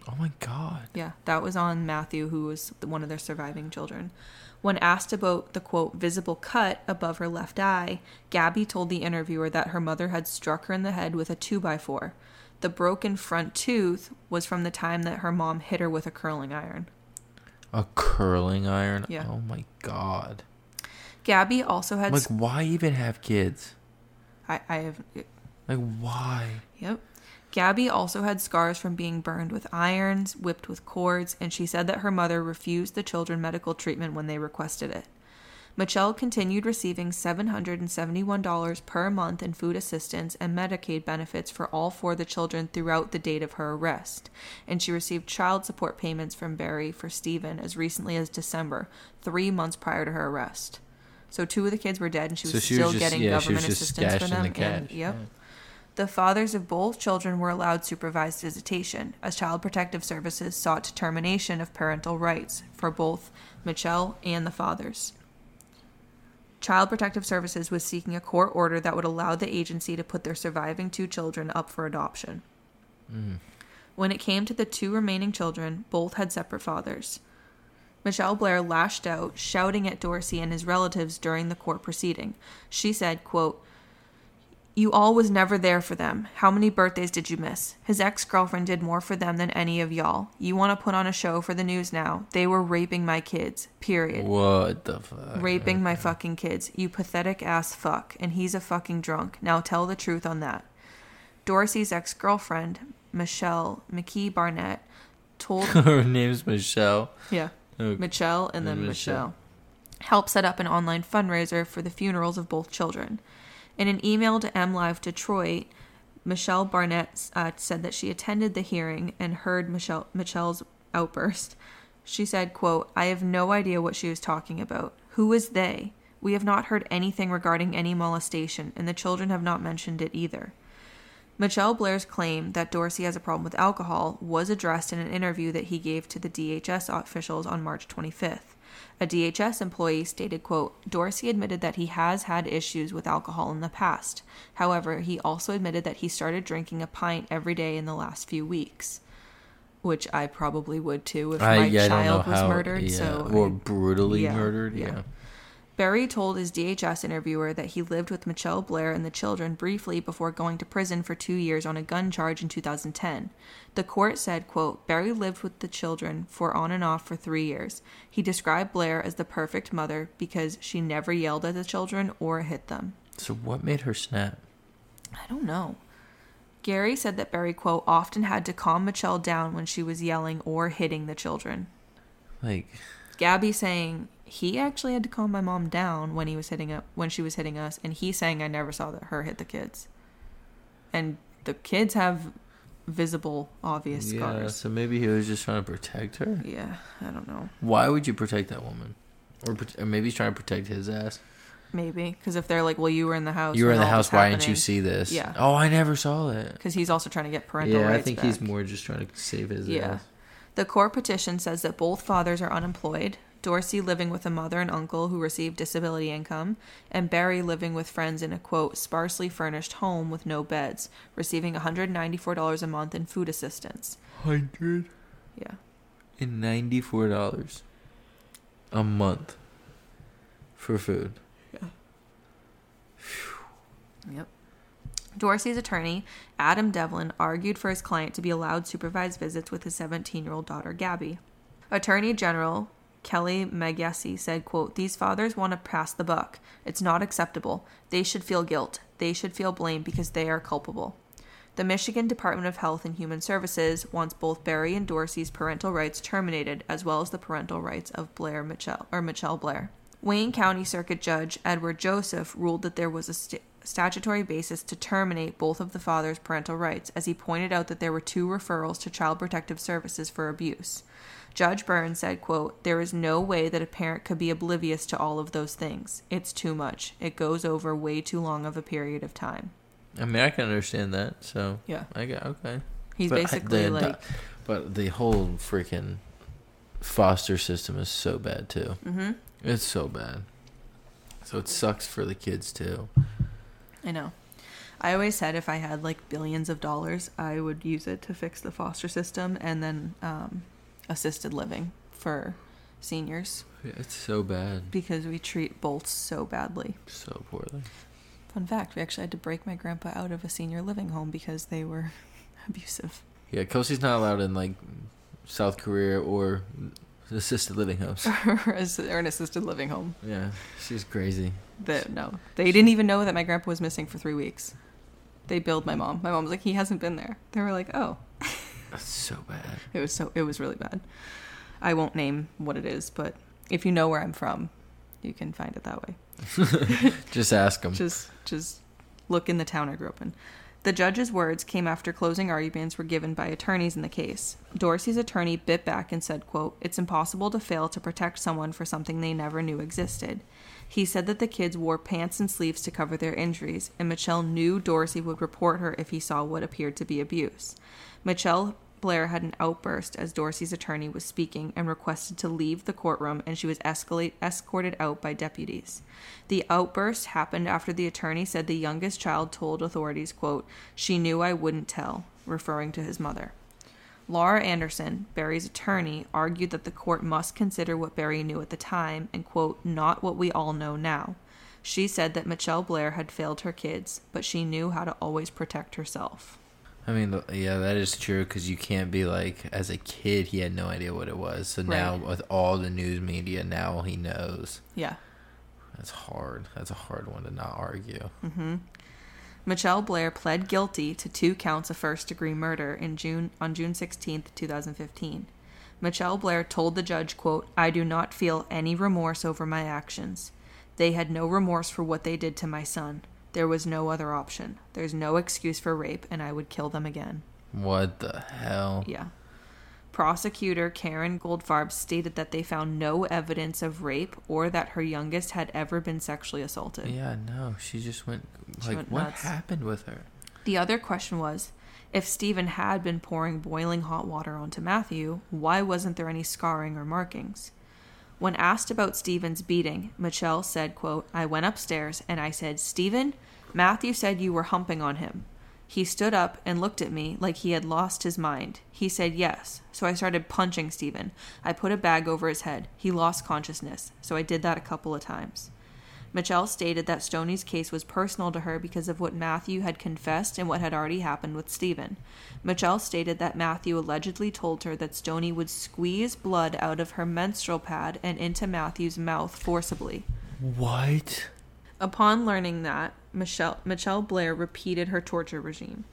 [SPEAKER 2] Oh my god.
[SPEAKER 1] Yeah, that was on Matthew, who was one of their surviving children. When asked about the quote visible cut above her left eye, Gabby told the interviewer that her mother had struck her in the head with a 2x4. The broken front tooth was from the time that her mom hit her with a curling iron.
[SPEAKER 2] A curling iron.
[SPEAKER 1] Yeah.
[SPEAKER 2] Oh my god.
[SPEAKER 1] Gabby also had.
[SPEAKER 2] Like, why even have kids?
[SPEAKER 1] I, I have.
[SPEAKER 2] Like, why?
[SPEAKER 1] Yep. Gabby also had scars from being burned with irons, whipped with cords, and she said that her mother refused the children medical treatment when they requested it. Mitchelle continued receiving $771 per month in food assistance and Medicaid benefits for all four of the children throughout the date of her arrest, and she received child support payments from Berry for Stephen as recently as December, three months prior to her arrest. So two of the kids were dead, and she was
[SPEAKER 2] so she
[SPEAKER 1] still
[SPEAKER 2] was just
[SPEAKER 1] getting
[SPEAKER 2] yeah,
[SPEAKER 1] government assistance for them.
[SPEAKER 2] the.
[SPEAKER 1] And, yep.
[SPEAKER 2] Yeah.
[SPEAKER 1] The fathers of both children were allowed supervised visitation, as Child Protective Services sought termination of parental rights for both Mitchelle and the fathers. Child Protective Services was seeking a court order that would allow the agency to put their surviving two children up for adoption.
[SPEAKER 2] Mm.
[SPEAKER 1] When it came to the two remaining children, both had separate fathers. Mitchelle Blair lashed out, shouting at Dorsey and his relatives during the court proceeding. She said, quote, You all was never there for them. How many birthdays did you miss? His ex girlfriend did more for them than any of y'all. You want to put on a show for the news now. They were raping my kids. Period.
[SPEAKER 2] What the fuck?
[SPEAKER 1] Raping my fucking kids. You pathetic ass fuck. And he's a fucking drunk. Now tell the truth on that. Dorsey's ex girlfriend, Michelle McKee Barnett, told
[SPEAKER 2] Her name's Michelle.
[SPEAKER 1] yeah.
[SPEAKER 2] Okay.
[SPEAKER 1] Michelle and then
[SPEAKER 2] And
[SPEAKER 1] Michelle.
[SPEAKER 2] Michelle.
[SPEAKER 1] Helped set up an online fundraiser for the funerals of both children. In an email to MLive Detroit, Michelle Barnett uh, said that she attended the hearing and heard Michelle Michelle's outburst. She said, quote, I have no idea what she was talking about. Who is they? We have not heard anything regarding any molestation, and the children have not mentioned it either. Mitchelle Blair's claim that Dorsey has a problem with alcohol was addressed in an interview that he gave to the DHS officials on March 25th. A DHS employee stated, quote, Dorsey admitted that he has had issues with alcohol in the past. However, he also admitted that he started drinking a pint every day in the last few weeks. Which I probably would too if
[SPEAKER 2] I,
[SPEAKER 1] my
[SPEAKER 2] yeah,
[SPEAKER 1] child was
[SPEAKER 2] how,
[SPEAKER 1] murdered.
[SPEAKER 2] yeah,
[SPEAKER 1] so
[SPEAKER 2] or
[SPEAKER 1] I-
[SPEAKER 2] brutally
[SPEAKER 1] yeah,
[SPEAKER 2] murdered.
[SPEAKER 1] yeah. Berry told his DHS interviewer that he lived with Mitchelle Blair and the children briefly before going to prison for two years on a gun charge in 2010. The court said, quote, Berry lived with the children for on and off for three years. He described Blair as the perfect mother because she never yelled at the children or hit them.
[SPEAKER 2] So what made her snap?
[SPEAKER 1] I don't know. Gary said that Berry, quote, often had to calm Mitchelle down when she was yelling or hitting the children.
[SPEAKER 2] Like,
[SPEAKER 1] Gabby saying he actually had to calm my mom down when he was hitting up when she was hitting us, and he saying I never saw that her hit the kids. And the kids have visible, obvious
[SPEAKER 2] yeah.
[SPEAKER 1] scars.
[SPEAKER 2] So maybe he was just trying to protect her.
[SPEAKER 1] Yeah, I don't know.
[SPEAKER 2] Why would you protect that woman? Or, or maybe he's trying to protect his ass.
[SPEAKER 1] Maybe because if they're like, well, you were in the house.
[SPEAKER 2] you were in the house. Why didn't you see this?
[SPEAKER 1] Yeah.
[SPEAKER 2] Oh, I never saw that.
[SPEAKER 1] Because he's also trying to get parental
[SPEAKER 2] Yeah,
[SPEAKER 1] rights
[SPEAKER 2] I think
[SPEAKER 1] back.
[SPEAKER 2] he's more just trying to save his ass.
[SPEAKER 1] Yeah.
[SPEAKER 2] ass.
[SPEAKER 1] The court petition says that both fathers are unemployed, Dorsey living with a mother and uncle who receive disability income, and Berry living with friends in a quote, sparsely furnished home with no beds, receiving $194 a month in food assistance.
[SPEAKER 2] Hundred
[SPEAKER 1] Yeah.
[SPEAKER 2] and ninety-four dollars a month for food. Yeah.
[SPEAKER 1] Yep. Dorsey's attorney, Adam Devlin, argued for his client to be allowed supervised visits with his 17 year old daughter, Gabby. Attorney General Kelly Magyesi said, quote, These fathers want to pass the buck. It's not acceptable. They should feel guilt. They should feel blame because they are culpable. The Michigan Department of Health and Human Services wants both Berry and Dorsey's parental rights terminated, as well as the parental rights of Blair Mitchell or Mitchelle Blair. Wayne County Circuit Judge Edward Joseph ruled that there was a st- statutory basis to terminate both of the father's parental rights, as he pointed out that there were two referrals to Child Protective Services for abuse. Judge Burns said, quote, There is no way that a parent could be oblivious to all of those things. It's too much. It goes over way too long of a period of time.
[SPEAKER 2] I mean, I can understand that. So
[SPEAKER 1] Yeah.
[SPEAKER 2] I got okay.
[SPEAKER 1] He's
[SPEAKER 2] But I-
[SPEAKER 1] basically
[SPEAKER 2] the-
[SPEAKER 1] like,
[SPEAKER 2] but the whole freaking foster system is so bad too.
[SPEAKER 1] mm-hmm.
[SPEAKER 2] It's so bad. So it sucks for the kids too.
[SPEAKER 1] I know. I always said if I had like billions of dollars, I would use it to fix the foster system and then um, assisted living for seniors
[SPEAKER 2] Yeah, it's so bad.
[SPEAKER 1] because we treat both so badly.
[SPEAKER 2] So poorly.
[SPEAKER 1] Fun fact: we actually had to break my grandpa out of a senior living home because they were abusive.
[SPEAKER 2] Yeah, Kelsey's not allowed in like South Korea or assisted living homes.
[SPEAKER 1] or an assisted living home.
[SPEAKER 2] Yeah, she's crazy.
[SPEAKER 1] That no, they didn't even know that my grandpa was missing for three weeks. They billed my mom. My mom was like, "He hasn't been there." They were like, "Oh."
[SPEAKER 2] That's so bad.
[SPEAKER 1] It was so it was really bad. I won't name what it is, but if you know where I'm from, you can find it that way.
[SPEAKER 2] Just ask them.
[SPEAKER 1] Just just look in the town I grew up in. The judge's words came after closing arguments were given by attorneys in the case. Dorsey's attorney bit back and said, quote, It's impossible to fail to protect someone for something they never knew existed. He said that the kids wore pants and sleeves to cover their injuries, and Mitchelle knew Dorsey would report her if he saw what appeared to be abuse. Mitchelle Blair had an outburst as Dorsey's attorney was speaking and requested to leave the courtroom, and she was escalate, escorted out by deputies. The outburst happened after the attorney said the youngest child told authorities, quote, she knew I wouldn't tell, referring to his mother. Laura Anderson, Berry's attorney, argued that the court must consider what Berry knew at the time and, quote, not what we all know now. She said that Mitchelle Blair had failed her kids, but she knew how to always protect herself.
[SPEAKER 2] I mean, yeah, that is true because you can't be like, as a kid, he had no idea what it was. So now, with all the news media, now he knows.
[SPEAKER 1] Yeah.
[SPEAKER 2] That's hard. That's a hard one to not argue.
[SPEAKER 1] Mm-hmm. Mitchelle Blair pled guilty to two counts of first-degree murder in June on June 16th, 2015. Mitchelle Blair told the judge, quote, "I do not feel any remorse over my actions. They had no remorse for what they did to my son. There was no other option. There's no excuse for rape and I would kill them again."
[SPEAKER 2] What the hell?
[SPEAKER 1] Yeah. Prosecutor Karen Goldfarb stated that they found no evidence of rape or that her youngest had ever been sexually assaulted.
[SPEAKER 2] Yeah, no, she just went. Like,
[SPEAKER 1] went
[SPEAKER 2] what
[SPEAKER 1] nuts.
[SPEAKER 2] happened with her?
[SPEAKER 1] The other question was if Stephen had been pouring boiling hot water onto Matthew, why wasn't there any scarring or markings? When asked about Stephen's beating, Mitchelle said, quote, I went upstairs and I said, Stephen, Matthew said you were humping on him. He stood up and looked at me like he had lost his mind. He said yes, so I started punching Stephen. I put a bag over his head. He lost consciousness, so I did that a couple of times. Mitchelle stated that Stoni's case was personal to her because of what Matthew had confessed and what had already happened with Stephen. Mitchelle stated that Matthew allegedly told her that Stoni would squeeze blood out of her menstrual pad and into Matthew's mouth forcibly.
[SPEAKER 2] What?
[SPEAKER 1] Upon learning that, Mitchelle, Mitchelle Blair repeated her torture regime.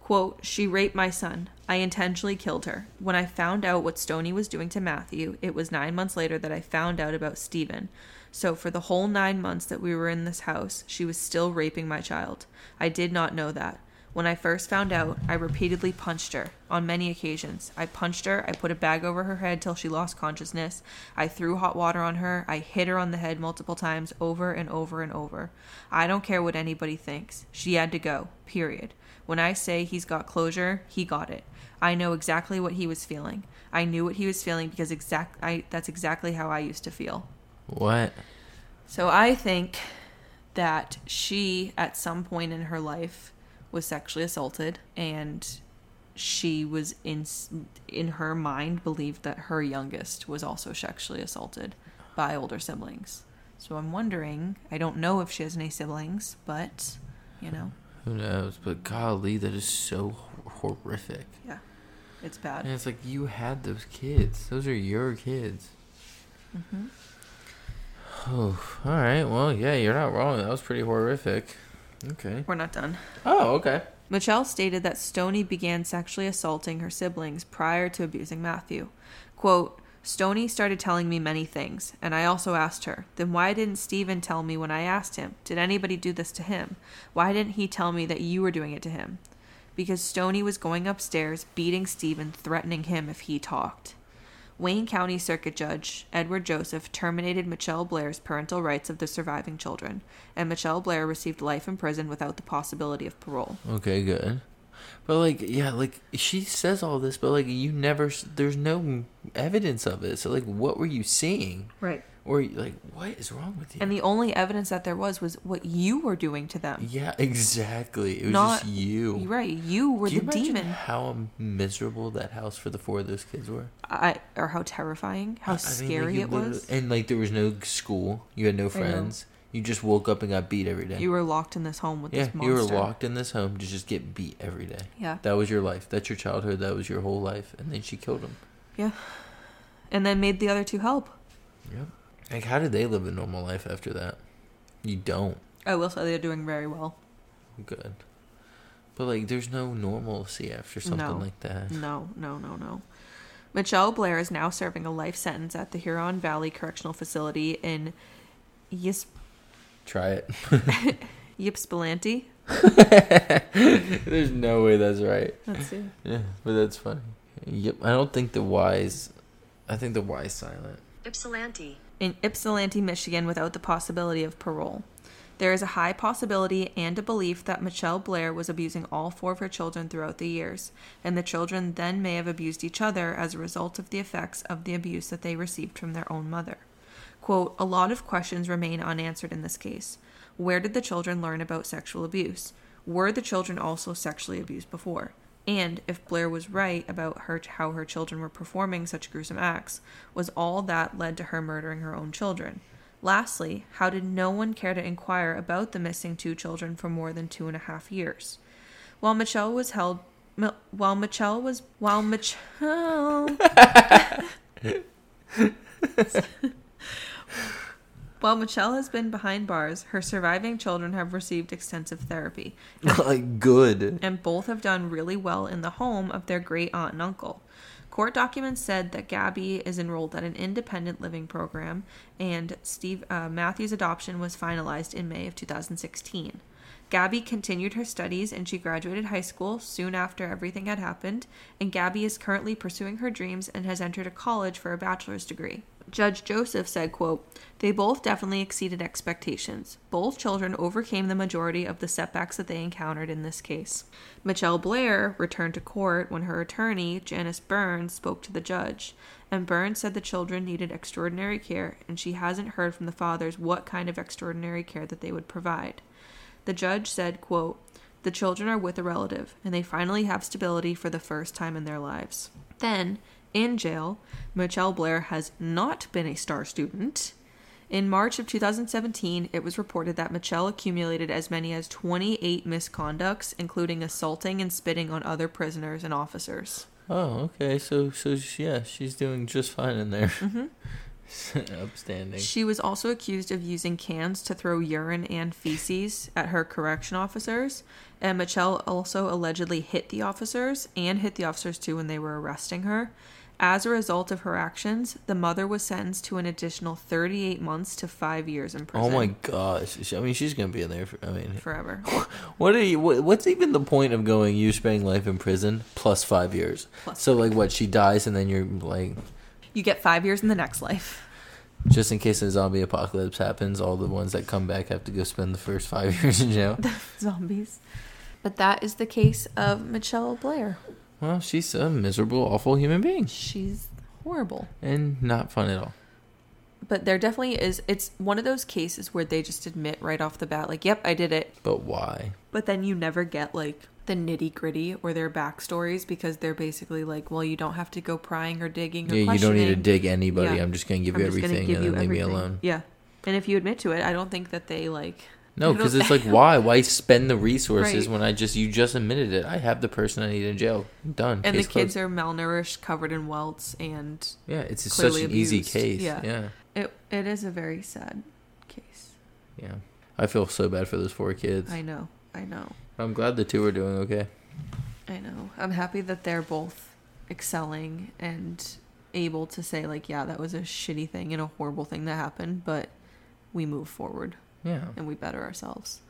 [SPEAKER 1] Quote, She raped my son. I intentionally killed her. When I found out what Stoni was doing to Matthew, it was nine months later that I found out about Stephen. So for the whole nine months that we were in this house, she was still raping my child. I did not know that. When I first found out, I repeatedly punched her on many occasions. I punched her, I put a bag over her head till she lost consciousness. I threw hot water on her, I hit her on the head multiple times over and over and over. I don't care what anybody thinks. She had to go. Period. When I say he's got closure, he got it. I know exactly what he was feeling. I knew what he was feeling because exact I that's exactly how I used to feel.
[SPEAKER 2] What?
[SPEAKER 1] So I think that she, at some point in her life, was sexually assaulted, and she was in in her mind believed that her youngest was also sexually assaulted by older siblings. So I'm wondering. I don't know if she has any siblings, but you know,
[SPEAKER 2] Who knows? But golly, that is so horrific.
[SPEAKER 1] yeah, it's bad.
[SPEAKER 2] And it's like you had those kids. Those are your kids.
[SPEAKER 1] hmm
[SPEAKER 2] Oh, all right. Well, yeah, you're not wrong. That was pretty horrific. Okay.
[SPEAKER 1] We're not done.
[SPEAKER 2] Oh, okay.
[SPEAKER 1] Mitchelle stated that Stoni began sexually assaulting her siblings prior to abusing Matthew. Quote, Stoni started telling me many things, and I also asked her, then why didn't Stephen tell me when I asked him? Did anybody do this to him? Why didn't he tell me that you were doing it to him? Because Stoni was going upstairs, beating Stephen, threatening him if he talked. Wayne County Circuit Judge Edward Joseph terminated Mitchelle Blair's parental rights of the surviving children, and Mitchelle Blair received life in prison without the possibility of parole.
[SPEAKER 2] Okay, good. But like, yeah, like she says all this, but like you never, there's no evidence of it. So like, what were you seeing?
[SPEAKER 1] Right.
[SPEAKER 2] Or like, what is wrong with you?
[SPEAKER 1] And the only evidence that there was was what you were doing to them.
[SPEAKER 2] yeah, exactly. It was
[SPEAKER 1] Not-
[SPEAKER 2] just you.
[SPEAKER 1] Right. You were
[SPEAKER 2] you
[SPEAKER 1] the demon.
[SPEAKER 2] how miserable that house for the four of those kids were?
[SPEAKER 1] I, or how terrifying, how
[SPEAKER 2] I mean, like,
[SPEAKER 1] scary it was.
[SPEAKER 2] And like, there was no school. You had no friends. You just woke up and got beat every day.
[SPEAKER 1] You were locked in this home with
[SPEAKER 2] yeah,
[SPEAKER 1] this
[SPEAKER 2] you were locked in this home to just get beat every day.
[SPEAKER 1] Yeah.
[SPEAKER 2] That was your life. That's your childhood. That was your whole life. And then she killed him.
[SPEAKER 1] Yeah. And then made the other two help.
[SPEAKER 2] Yep. Like, how did they live a normal life after that? You don't.
[SPEAKER 1] I will say they're doing very well.
[SPEAKER 2] Good. But like, there's no normalcy after something
[SPEAKER 1] No.
[SPEAKER 2] like that.
[SPEAKER 1] No, no, no, no. Mitchelle Blair is now serving a life sentence at the Huron Valley Correctional Facility in Yis-
[SPEAKER 2] Try it.
[SPEAKER 1] Ypsilanti.
[SPEAKER 2] there's no way that's right.
[SPEAKER 1] Let's see.
[SPEAKER 2] Yeah, but that's funny. Yep. I don't think the Y's. I think the Y's silent.
[SPEAKER 3] Ypsilanti.
[SPEAKER 1] In Ypsilanti, Michigan, without the possibility of parole. There is a high possibility and a belief that Mitchelle Blair was abusing all four of her children throughout the years, and the children then may have abused each other as a result of the effects of the abuse that they received from their own mother. Quote, a lot of questions remain unanswered in this case. Where did the children learn about sexual abuse? Were the children also sexually abused before? And if Blair was right about her how her children were performing such gruesome acts, was all that led to her murdering her own children? Lastly, how did no one care to inquire about the missing two children for more than two and a half years? While Mitchelle was held, while Mitchelle was, while Mitchelle, while Mitchelle has been behind bars, her surviving children have received extensive therapy
[SPEAKER 2] like good.
[SPEAKER 1] and both have done really well in the home of their great aunt and uncle. Court documents said that Gabi is enrolled at an independent living program, and Steve uh, Matthew's adoption was finalized in May of 2016. Gabi continued her studies and she graduated high school soon after everything had happened, and Gabi is currently pursuing her dreams and has entered a college for a bachelor's degree. Judge Joseph said, quote, They both definitely exceeded expectations. Both children overcame the majority of the setbacks that they encountered in this case. Mitchelle Blair returned to court when her attorney, Janice Burns, spoke to the judge, and Burns said the children needed extraordinary care, and she hasn't heard from the fathers what kind of extraordinary care that they would provide. The judge said, quote, The children are with a relative, and they finally have stability for the first time in their lives. Then, in jail, Mitchelle Blair has not been a star student. In March of 2017, it was reported that Mitchelle accumulated as many as 28 misconducts, including assaulting and spitting on other prisoners and officers.
[SPEAKER 2] Oh, okay. So, so yeah, she's doing just fine in there. Mm-hmm. Upstanding.
[SPEAKER 1] She was also accused of using cans to throw urine and feces at her correction officers. And Mitchelle also allegedly hit the officers and hit the officers too when they were arresting her. As a result of her actions, the mother was sentenced to an additional 38 months to five years in prison.
[SPEAKER 2] Oh my gosh! I mean, she's gonna be in there. For, I mean,
[SPEAKER 1] Forever.
[SPEAKER 2] what are you? What, what's even the point of going? You spending life in prison plus five years.
[SPEAKER 1] Plus
[SPEAKER 2] so like, what? She dies, and then you're like,
[SPEAKER 1] You get five years in the next life.
[SPEAKER 2] just in case a zombie apocalypse happens, all the ones that come back have to go spend the first five years in jail.
[SPEAKER 1] Zombies. But that is the case of Mitchelle Blair.
[SPEAKER 2] Well, she's a miserable, awful human being,
[SPEAKER 1] She's horrible.
[SPEAKER 2] and not fun at all.
[SPEAKER 1] But there definitely is. It's one of those cases where they just admit right off the bat, like, yep, I did it.
[SPEAKER 2] But why?
[SPEAKER 1] But then you never get like the nitty gritty or their backstories because they're basically like, well, you don't have to go prying or digging or
[SPEAKER 2] Yeah, you don't need to dig anybody.
[SPEAKER 1] Yeah.
[SPEAKER 2] I'm just gonna give
[SPEAKER 1] I'm
[SPEAKER 2] you everything
[SPEAKER 1] give
[SPEAKER 2] and
[SPEAKER 1] you
[SPEAKER 2] then leave me alone.
[SPEAKER 1] Yeah. And if you admit to it, I don't think that they like.
[SPEAKER 2] No, because it's like, why? Why spend the resources
[SPEAKER 1] Right.
[SPEAKER 2] when I just you just admitted it? I have the person I need in jail. Done.
[SPEAKER 1] And
[SPEAKER 2] Case
[SPEAKER 1] the kids
[SPEAKER 2] closed.
[SPEAKER 1] are malnourished, covered in welts, and
[SPEAKER 2] Yeah, it's such an easy case.
[SPEAKER 1] Yeah.
[SPEAKER 2] Yeah.
[SPEAKER 1] it it is a very sad case.
[SPEAKER 2] yeah, I feel so bad for those four kids.
[SPEAKER 1] I know. I know.
[SPEAKER 2] I'm glad the two are doing okay.
[SPEAKER 1] I know. I'm happy that they're both excelling and able to say like, yeah, that was a shitty thing and a horrible thing that happened, but we move forward
[SPEAKER 2] Yeah.
[SPEAKER 1] and we better ourselves.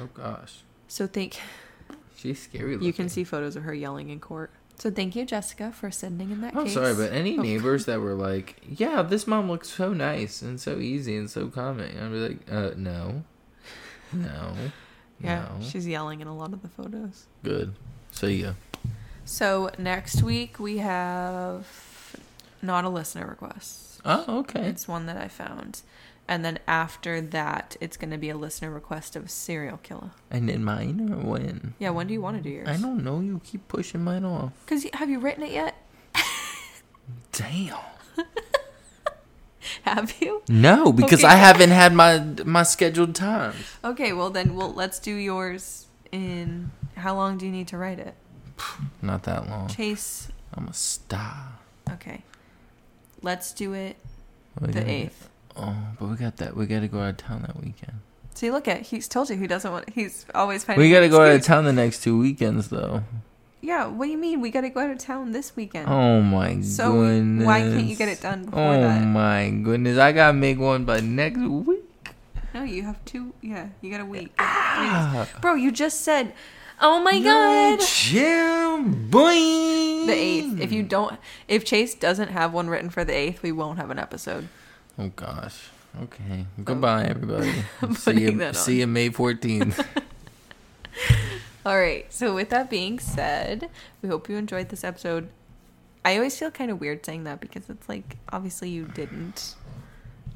[SPEAKER 2] Oh gosh,
[SPEAKER 1] So thank
[SPEAKER 2] she's scary.
[SPEAKER 1] you can see photos of her yelling in court. So thank you, Jessica, for sending in that
[SPEAKER 2] I'm
[SPEAKER 1] case.
[SPEAKER 2] sorry, but any
[SPEAKER 1] Oh.
[SPEAKER 2] neighbors that were like, "Yeah, this mom looks so nice and so easy and so calming," I'd be like, "Uh, no, no,
[SPEAKER 1] yeah,
[SPEAKER 2] no."
[SPEAKER 1] she's yelling in a lot of the photos.
[SPEAKER 2] Good. See ya.
[SPEAKER 1] So next week we have not a listener request.
[SPEAKER 2] Oh, okay.
[SPEAKER 1] It's one that I found. And then after that, it's going to be a listener request of serial killer.
[SPEAKER 2] And then mine or when?
[SPEAKER 1] Yeah, when do you want to do yours?
[SPEAKER 2] I don't know. You keep pushing mine off.
[SPEAKER 1] Because have you written it yet?
[SPEAKER 2] Damn.
[SPEAKER 1] Have you?
[SPEAKER 2] No, because
[SPEAKER 1] Okay.
[SPEAKER 2] I haven't had my my scheduled time.
[SPEAKER 1] Okay, well then, we'll let's do yours in. How long do you need to write it?
[SPEAKER 2] Not that long.
[SPEAKER 1] Chase.
[SPEAKER 2] I'm a star.
[SPEAKER 1] Okay. Let's do it
[SPEAKER 2] We
[SPEAKER 1] the
[SPEAKER 2] gotta-
[SPEAKER 1] eighth.
[SPEAKER 2] Oh, but we got that. We got to go out of town that weekend.
[SPEAKER 1] See, look at he's told you he doesn't want. He's always finding.
[SPEAKER 2] We got to go out of town the next two weekends, though.
[SPEAKER 1] Yeah, what do you mean? We got to go out of town this weekend.
[SPEAKER 2] Oh my goodness
[SPEAKER 1] So,
[SPEAKER 2] goodness.
[SPEAKER 1] why can't you get it done before
[SPEAKER 2] Oh
[SPEAKER 1] that?
[SPEAKER 2] Oh my goodness. I got to make one by next week.
[SPEAKER 1] No, you have two. Yeah, you got a week.
[SPEAKER 2] Ah.
[SPEAKER 1] Bro, you just said, "Oh my god."
[SPEAKER 2] Jim, boy.
[SPEAKER 1] The eighth. If you don't, if Chase doesn't have one written for the eighth, we won't have an episode.
[SPEAKER 2] Oh gosh. Okay. Oh. Goodbye, everybody. See you. See you May fourteenth.
[SPEAKER 1] All right. So with that being said, we hope you enjoyed this episode. I always feel kind of weird saying that because it's like obviously you didn't.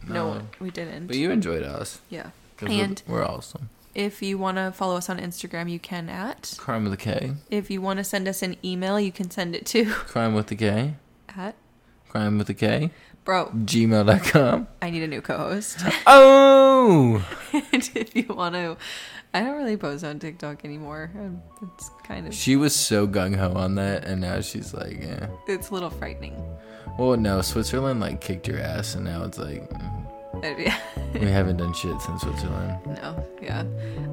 [SPEAKER 1] No,
[SPEAKER 2] No.
[SPEAKER 1] we didn't.
[SPEAKER 2] but you enjoyed us.
[SPEAKER 1] yeah.
[SPEAKER 2] 'cause we're-
[SPEAKER 1] And
[SPEAKER 2] we're awesome.
[SPEAKER 1] if you want to follow us on Instagram, you can at.
[SPEAKER 2] Crime with a K.
[SPEAKER 1] If you want to send us an email, you can send it to
[SPEAKER 2] Crime with a K.
[SPEAKER 1] at.
[SPEAKER 2] Crime with a K.
[SPEAKER 1] Bro,
[SPEAKER 2] Gmail.com.
[SPEAKER 1] I need a new co-host.
[SPEAKER 2] Oh.
[SPEAKER 1] and if you want to, I don't really post on TikTok anymore. It's kind of
[SPEAKER 2] She was so gung ho on that, and now she's like, yeah.
[SPEAKER 1] it's a little frightening.
[SPEAKER 2] Well, no, Switzerland like kicked your ass, and now it's like mm. We haven't done shit since Switzerland.
[SPEAKER 1] no, yeah.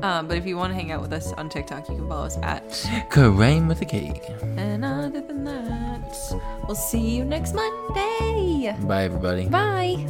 [SPEAKER 1] Um, but if you want to hang out with us on TikTok, you can follow us at.
[SPEAKER 2] Crime with a K.
[SPEAKER 1] And other than that, we'll see you next Monday.
[SPEAKER 2] Bye, everybody.
[SPEAKER 1] Bye.